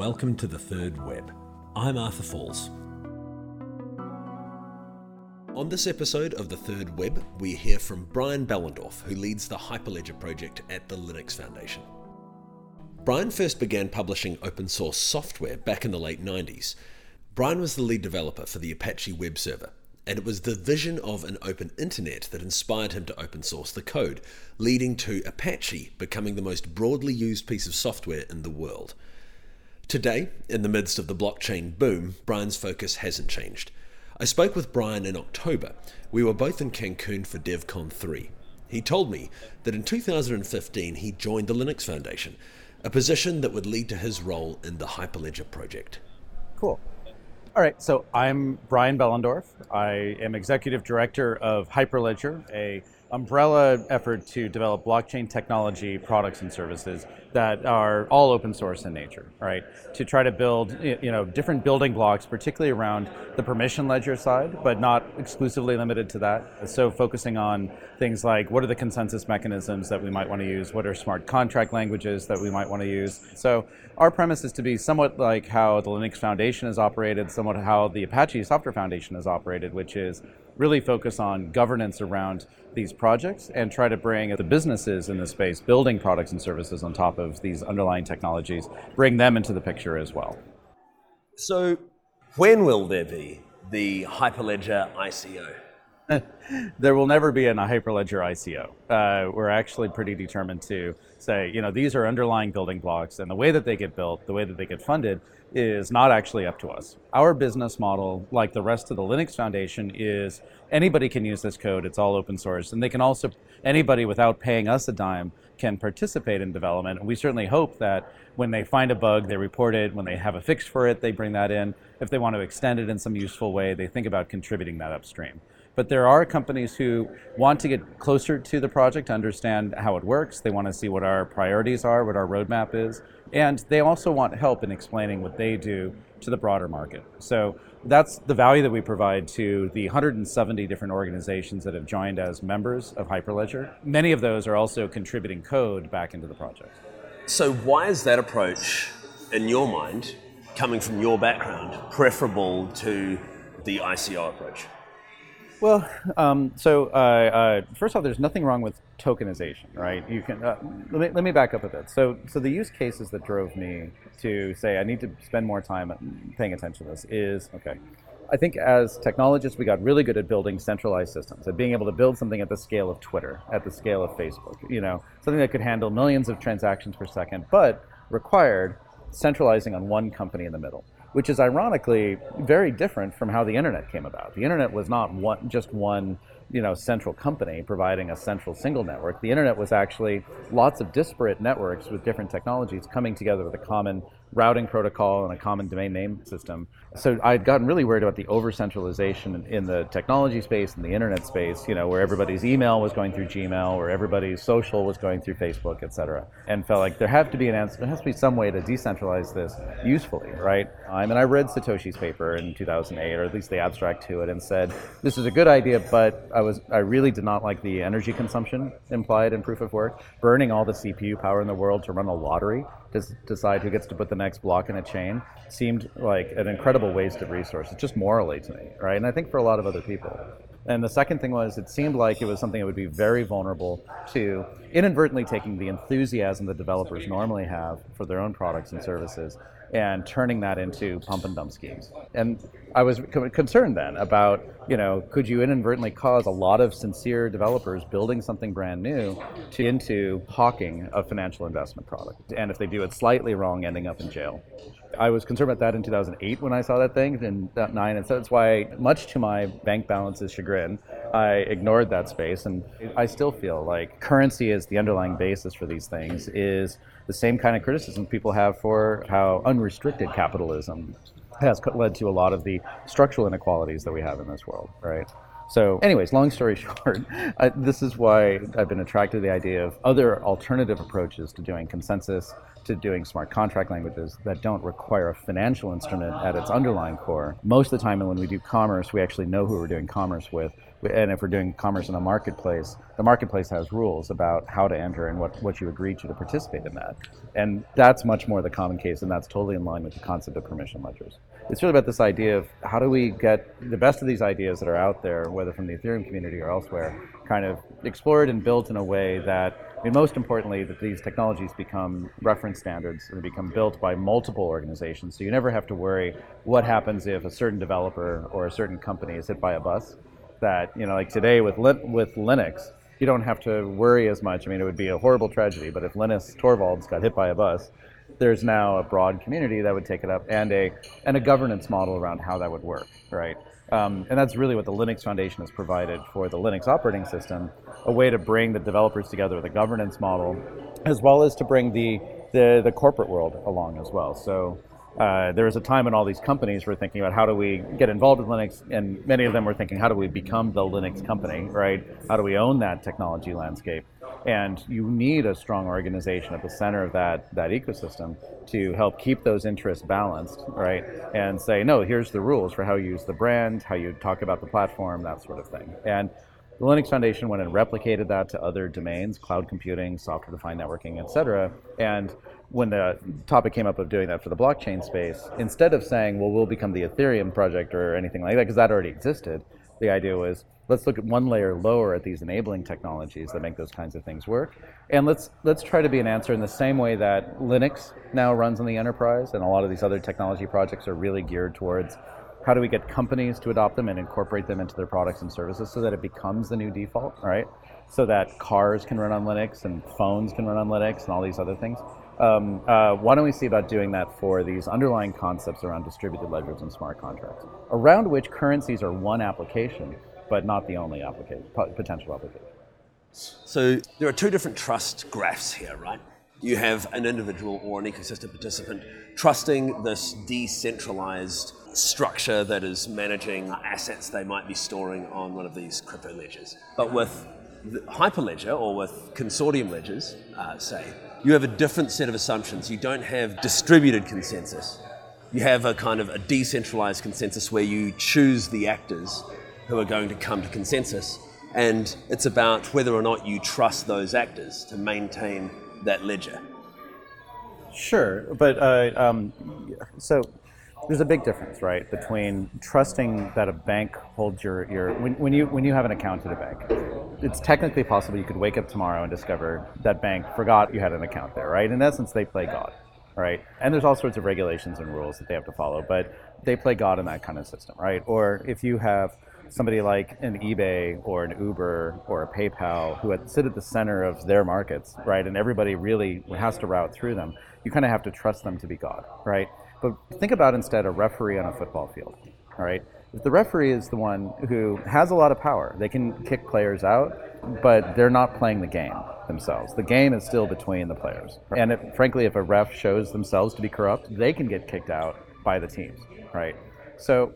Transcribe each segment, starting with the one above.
welcome to the Third Web. I'm Arthur Falls. On this episode of the Third Web, we hear from Brian Behlendorf, who leads the Hyperledger project at the Linux Foundation. Brian first began publishing open source software back in the late 90s. Brian was the lead developer for the Apache web server, and it was the vision of an open internet that inspired him to open source the code, leading to Apache becoming the most broadly used piece of software in the world. Today, in the midst of the blockchain boom, Brian's focus hasn't changed. I spoke with Brian in October. We were both in Cancun for DevCon 3. He told me that in 2015 he joined the Linux Foundation, a position that would lead to his role in the Hyperledger project. Cool. All right, so I'm Brian Behlendorf. I am executive director of Hyperledger, a umbrella effort to develop blockchain technology products and services that are all open source in nature, right? To try to build, you know, different building blocks, particularly around the permission ledger side, but not exclusively limited to that. So focusing on things like what are the consensus mechanisms that we might want to use? What are smart contract languages that we might want to use? So our premise is to be somewhat like how the Linux Foundation is operated, somewhat how the Apache Software Foundation is operated, which is really focus on governance around these projects and try to bring the businesses in the space building products and services on top of these underlying technologies, bring them into the picture as well. So, when will there be the Hyperledger ICO? there will never be a Hyperledger ICO. Uh, we're actually pretty determined to say, you know, these are underlying building blocks, and the way that they get built, the way that they get funded, is not actually up to us. Our business model, like the rest of the Linux Foundation, is anybody can use this code. It's all open source, and they can also anybody without paying us a dime can participate in development. And we certainly hope that when they find a bug, they report it. When they have a fix for it, they bring that in. If they want to extend it in some useful way, they think about contributing that upstream. But there are companies who want to get closer to the project, to understand how it works. They want to see what our priorities are, what our roadmap is. And they also want help in explaining what they do to the broader market. So that's the value that we provide to the 170 different organizations that have joined as members of Hyperledger. Many of those are also contributing code back into the project. So, why is that approach, in your mind, coming from your background, preferable to the ICO approach? Well, um, so uh, uh, first off, there's nothing wrong with tokenization, right? You can uh, let, me, let me back up a bit. So, so the use cases that drove me to say I need to spend more time paying attention to this is okay. I think as technologists, we got really good at building centralized systems, at being able to build something at the scale of Twitter, at the scale of Facebook, you know, something that could handle millions of transactions per second, but required centralizing on one company in the middle which is ironically very different from how the internet came about. The internet was not one, just one you know, central company providing a central single network. The internet was actually lots of disparate networks with different technologies coming together with a common routing protocol and a common domain name system. So I'd gotten really worried about the over centralization in the technology space and the internet space, you know, where everybody's email was going through Gmail, where everybody's social was going through Facebook, et cetera. And felt like there have to be an answer, there has to be some way to decentralize this usefully, right? I mean, I read Satoshi's paper in 2008, or at least the abstract to it, and said, this is a good idea, but I was I really did not like the energy consumption implied in proof of work. Burning all the CPU power in the world to run a lottery to decide who gets to put the next block in a chain seemed like an incredible waste of resources, just morally to me, right? And I think for a lot of other people. And the second thing was, it seemed like it was something that would be very vulnerable to inadvertently taking the enthusiasm that developers normally have for their own products and services and turning that into pump and dump schemes. And I was concerned then about, you know, could you inadvertently cause a lot of sincere developers building something brand new to into hawking a financial investment product, and if they do it slightly wrong, ending up in jail. I was concerned about that in 2008 when I saw that thing, in that nine, and so that's why, much to my bank balance's chagrin, I ignored that space, and I still feel like currency is the underlying basis for these things. Is the same kind of criticism people have for how unrestricted capitalism has led to a lot of the structural inequalities that we have in this world, right? So, anyways, long story short, I, this is why I've been attracted to the idea of other alternative approaches to doing consensus to doing smart contract languages that don't require a financial instrument at its underlying core. Most of the time when we do commerce, we actually know who we're doing commerce with. And if we're doing commerce in a marketplace, the marketplace has rules about how to enter and what, what you agree to to participate in that. And that's much more the common case, and that's totally in line with the concept of permission ledgers. It's really about this idea of how do we get the best of these ideas that are out there, whether from the Ethereum community or elsewhere, kind of explored and built in a way that I mean, most importantly, that these technologies become reference standards and become built by multiple organizations. So you never have to worry what happens if a certain developer or a certain company is hit by a bus. That you know, like today with with Linux, you don't have to worry as much. I mean, it would be a horrible tragedy, but if Linus Torvalds got hit by a bus, there's now a broad community that would take it up and a and a governance model around how that would work, right? Um, and that's really what the Linux Foundation has provided for the Linux operating system, a way to bring the developers together with a governance model, as well as to bring the, the, the corporate world along as well. So uh, there was a time when all these companies were thinking about how do we get involved with Linux, and many of them were thinking, how do we become the Linux company, right? How do we own that technology landscape? And you need a strong organization at the center of that, that ecosystem to help keep those interests balanced, right? And say, no, here's the rules for how you use the brand, how you talk about the platform, that sort of thing. And the Linux Foundation went and replicated that to other domains, cloud computing, software-defined networking, et cetera. And when the topic came up of doing that for the blockchain space, instead of saying, well, we'll become the Ethereum project or anything like that, because that already existed, the idea was, let's look at one layer lower at these enabling technologies that make those kinds of things work. And let's, let's try to be an answer in the same way that Linux now runs on the enterprise, and a lot of these other technology projects are really geared towards how do we get companies to adopt them and incorporate them into their products and services so that it becomes the new default, right? So that cars can run on Linux and phones can run on Linux and all these other things. Um, uh, why don't we see about doing that for these underlying concepts around distributed ledgers and smart contracts, around which currencies are one application, but not the only application, potential application. So there are two different trust graphs here, right? You have an individual or an ecosystem participant trusting this decentralized structure that is managing assets they might be storing on one of these crypto ledgers. But with Hyperledger or with consortium ledgers, uh, say, you have a different set of assumptions. You don't have distributed consensus. You have a kind of a decentralized consensus where you choose the actors who are going to come to consensus. And it's about whether or not you trust those actors to maintain that ledger. Sure, but uh, um, so there's a big difference, right, between trusting that a bank holds your, your when, when you when you have an account at a bank, it's technically possible you could wake up tomorrow and discover that bank forgot you had an account there, right? In essence, they play God, right? And there's all sorts of regulations and rules that they have to follow, but they play God in that kind of system, right? Or if you have somebody like an eBay or an Uber or a PayPal who sit at the center of their markets, right? And everybody really has to route through them. You kind of have to trust them to be God, right? But think about instead a referee on a football field. All right. If the referee is the one who has a lot of power, they can kick players out, but they're not playing the game themselves. The game is still between the players. And frankly, if a ref shows themselves to be corrupt, they can get kicked out by the teams, right? So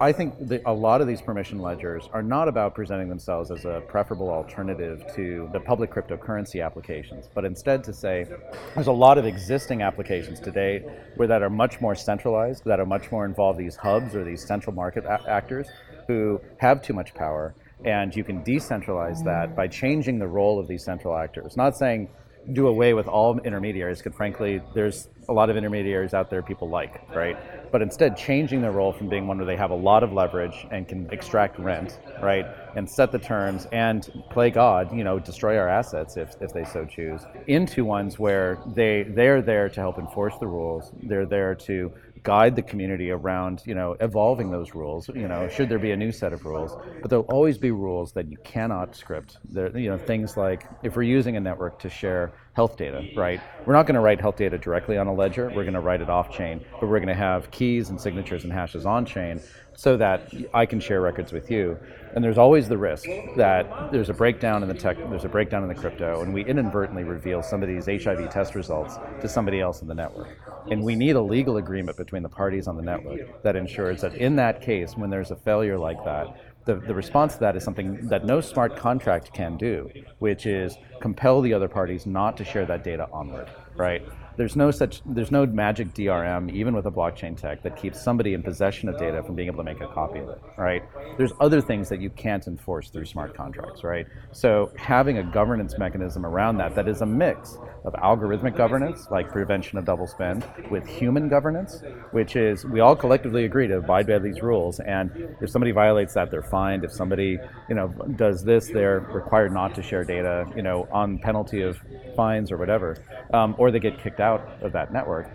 I think the, a lot of these permission ledgers are not about presenting themselves as a preferable alternative to the public cryptocurrency applications, but instead to say there's a lot of existing applications today where that are much more centralized, that are much more involved these hubs or these central market a- actors who have too much power, and you can decentralize that by changing the role of these central actors. Not saying do away with all intermediaries, because frankly, there's a lot of intermediaries out there people like, right? But instead, changing their role from being one where they have a lot of leverage and can extract rent, right, and set the terms and play God, you know, destroy our assets if, if they so choose, into ones where they they're there to help enforce the rules. They're there to guide the community around, you know, evolving those rules. You know, should there be a new set of rules, but there'll always be rules that you cannot script. There, you know, things like if we're using a network to share health data, right? We're not going to write health data directly on a ledger. We're going to write it off chain, but we're going to have keys and signatures and hashes on chain so that I can share records with you. And there's always the risk that there's a breakdown in the tech, there's a breakdown in the crypto, and we inadvertently reveal somebody's HIV test results to somebody else in the network. And we need a legal agreement between the parties on the network that ensures that in that case, when there's a failure like that, the, the response to that is something that no smart contract can do, which is compel the other parties not to share that data onward, right? There's no such there's no magic DRM even with a blockchain tech that keeps somebody in possession of data from being able to make a copy of it, right? There's other things that you can't enforce through smart contracts, right? So having a governance mechanism around that that is a mix of algorithmic governance, like prevention of double spend, with human governance, which is we all collectively agree to abide by these rules. And if somebody violates that, they're fined. If somebody, you know, does this, they're required not to share data, you know, on penalty of fines or whatever, um, or they get kicked out of that network.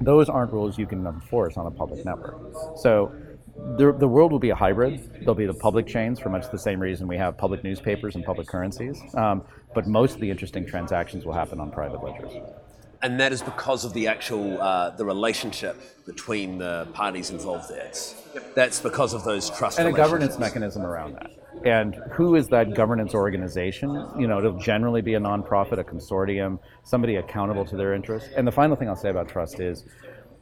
Those aren't rules you can enforce on a public network. So the, the world will be a hybrid. There'll be the public chains for much the same reason we have public newspapers and public currencies. Um, but most of the interesting transactions will happen on private ledgers. And that is because of the actual uh, the relationship between the parties involved there. It's, that's because of those trust and a governance mechanism around that. And who is that governance organization? You know, it'll generally be a nonprofit, a consortium, somebody accountable to their interests. And the final thing I'll say about trust is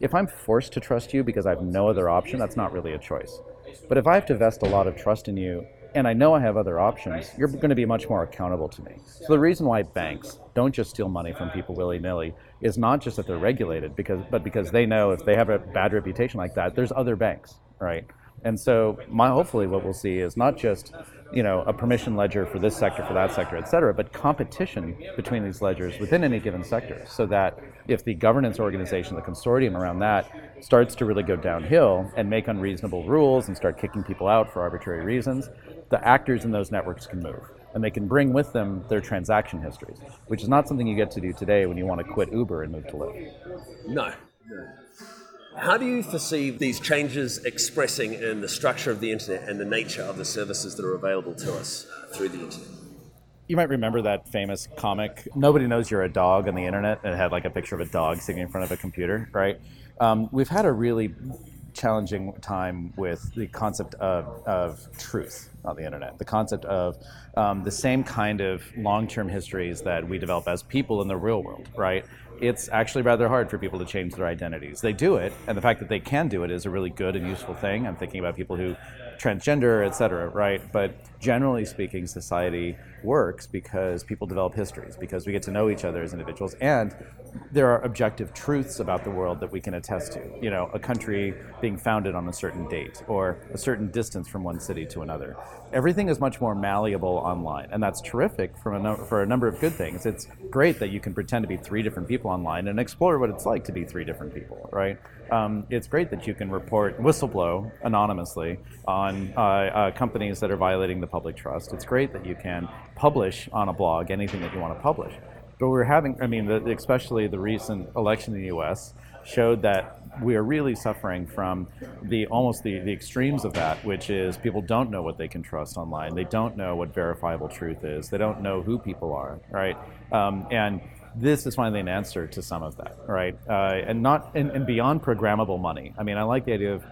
if I'm forced to trust you because I have no other option, that's not really a choice. But if I have to vest a lot of trust in you and I know I have other options, you're going to be much more accountable to me. So the reason why banks don't just steal money from people willy-nilly is not just that they're regulated because but because they know if they have a bad reputation like that, there's other banks, right? And so my hopefully what we'll see is not just you know, a permission ledger for this sector, for that sector, et cetera, but competition between these ledgers within any given sector so that if the governance organization, the consortium around that starts to really go downhill and make unreasonable rules and start kicking people out for arbitrary reasons, the actors in those networks can move. And they can bring with them their transaction histories, which is not something you get to do today when you want to quit Uber and move to Lyft. No. How do you foresee these changes expressing in the structure of the internet and the nature of the services that are available to us through the internet? You might remember that famous comic, Nobody Knows You're a Dog on the internet. It had like a picture of a dog sitting in front of a computer, right? Um, we've had a really challenging time with the concept of, of truth on the internet, the concept of um, the same kind of long term histories that we develop as people in the real world, right? It's actually rather hard for people to change their identities. They do it, and the fact that they can do it is a really good and useful thing. I'm thinking about people who transgender, et cetera, right? But generally speaking, society works because people develop histories, because we get to know each other as individuals, and there are objective truths about the world that we can attest to. You know, a country being founded on a certain date, or a certain distance from one city to another. Everything is much more malleable online, and that's terrific from a for a number of good things. It's great that you can pretend to be three different people online and explore what it's like to be three different people, right? Um, it's great that you can report whistleblow anonymously on uh, uh, companies that are violating the public trust. It's great that you can publish on a blog anything that you want to publish. But we're having, I mean, the, especially the recent election in the U.S. showed that we are really suffering from the almost the, the extremes of that, which is people don't know what they can trust online. They don't know what verifiable truth is. They don't know who people are, right? Um, and this is finally an answer to some of that, right? Uh, and not and, and, beyond programmable money. I mean, I like the idea of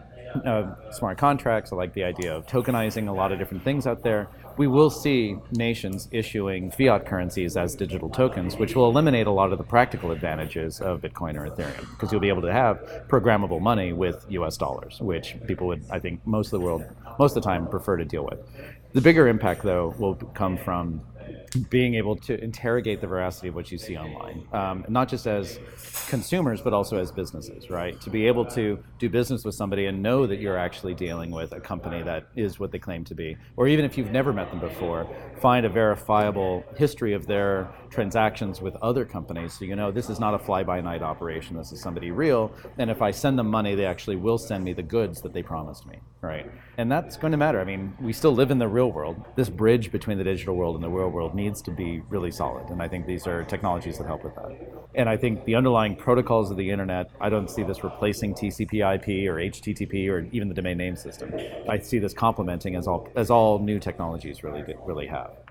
uh, smart contracts. I like the idea of tokenizing a lot of different things out there. We will see nations issuing fiat currencies as digital tokens, which will eliminate a lot of the practical advantages of Bitcoin or Ethereum, because you'll be able to have programmable money with U.S. dollars, which people would, I think, most of the world, most of the time, prefer to deal with. The bigger impact, though, will come from being able to interrogate the veracity of what you see online, um, not just as consumers, but also as businesses, right? To be able to do business with somebody and know that you're actually dealing with a company that is what they claim to be, or even if you've never met them before, find a verifiable history of their transactions with other companies so you know this is not a fly by night operation, this is somebody real, and if I send them money, they actually will send me the goods that they promised me, right? And that's going to matter. I mean, we still live in the real world. This bridge between the digital world and the real world needs to be really solid. And I think these are technologies that help with that. And I think the underlying protocols of the internet, I don't see this replacing TCP IP or HTTP or even the domain name system. I see this complementing as all, as all new technologies really, really have.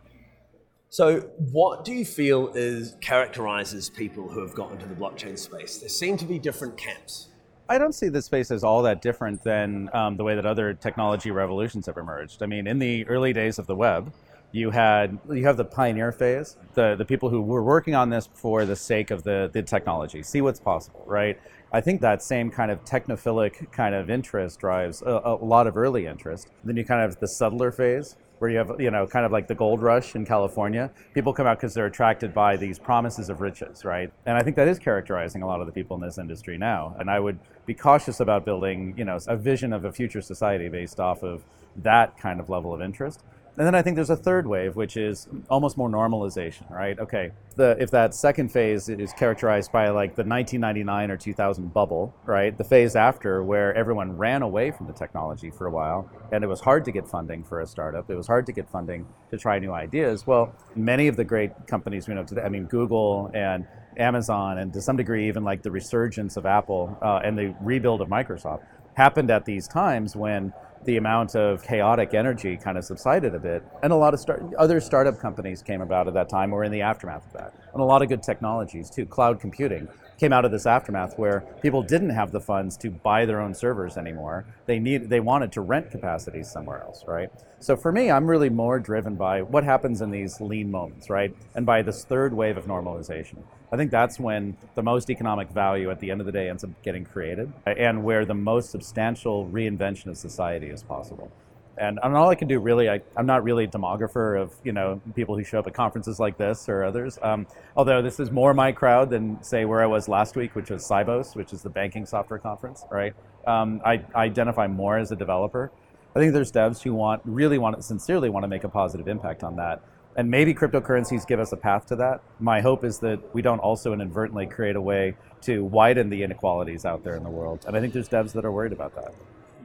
So, what do you feel is characterizes people who have gotten into the blockchain space? There seem to be different camps. I don't see this space as all that different than um, the way that other technology revolutions have emerged. I mean, in the early days of the web, you had you have the pioneer phase, the the people who were working on this for the sake of the the technology, see what's possible, right? I think that same kind of technophilic kind of interest drives a, a lot of early interest. Then you kind of have the subtler phase, where you have, you know, kind of like the gold rush in California. People come out because they're attracted by these promises of riches, right? And I think that is characterizing a lot of the people in this industry now. And I would be cautious about building, you know, a vision of a future society based off of that kind of level of interest. And then I think there's a third wave, which is almost more normalization, right? Okay, the, if that second phase is characterized by like the 1999 or 2000 bubble, right? The phase after where everyone ran away from the technology for a while and it was hard to get funding for a startup, it was hard to get funding to try new ideas. Well, many of the great companies we know today, I mean, Google and Amazon, and to some degree, even like the resurgence of Apple uh, and the rebuild of Microsoft happened at these times when the amount of chaotic energy kind of subsided a bit. And a lot of start, other startup companies came about at that time or in the aftermath of that. And a lot of good technologies too. Cloud computing came out of this aftermath where people didn't have the funds to buy their own servers anymore. They need they wanted to rent capacity somewhere else, right? So for me, I'm really more driven by what happens in these lean moments, right? And by this third wave of normalization. I think that's when the most economic value at the end of the day ends up getting created and where the most substantial reinvention of society is possible. And, and all I can do really, I, am not really a demographer of you know people who show up at conferences like this or others. Um, although this is more my crowd than say where I was last week, which was Sibos, which is the banking software conference. Right? Um, I, I identify more as a developer. I think there's devs who want really want sincerely want to make a positive impact on that. And maybe cryptocurrencies give us a path to that. My hope is that we don't also inadvertently create a way to widen the inequalities out there in the world. And I think there's devs that are worried about that.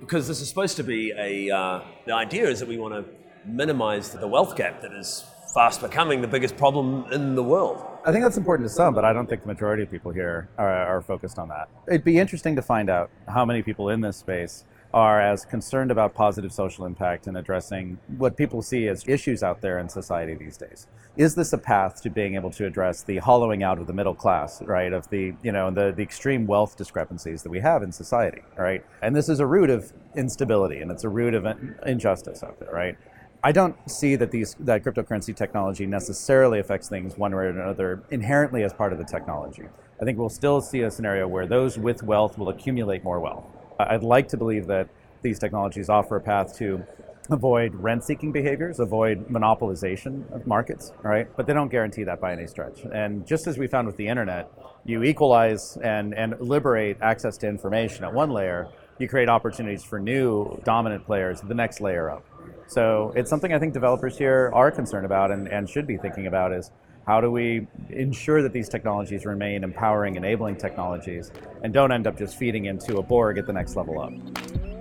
Because this is supposed to be a, uh, the idea is that we want to minimize the wealth gap that is fast becoming the biggest problem in the world. I think that's important to some, but I don't think the majority of people here are, are focused on that. It'd be interesting to find out how many people in this space are as concerned about positive social impact and addressing what people see as issues out there in society these days. Is this a path to being able to address the hollowing out of the middle class, right? Of the, you know, the, the extreme wealth discrepancies that we have in society, right? And this is a root of instability and it's a root of injustice out there, right? I don't see that these that cryptocurrency technology necessarily affects things one way or another inherently as part of the technology. I think we'll still see a scenario where those with wealth will accumulate more wealth I'd like to believe that these technologies offer a path to avoid rent-seeking behaviors, avoid monopolization of markets, right? But they don't guarantee that by any stretch. And just as we found with the internet, you equalize and, and liberate access to information at one layer, you create opportunities for new dominant players the next layer up. So it's something I think developers here are concerned about and, and should be thinking about is how do we ensure that these technologies remain empowering, enabling technologies and don't end up just feeding into a Borg at the next level up?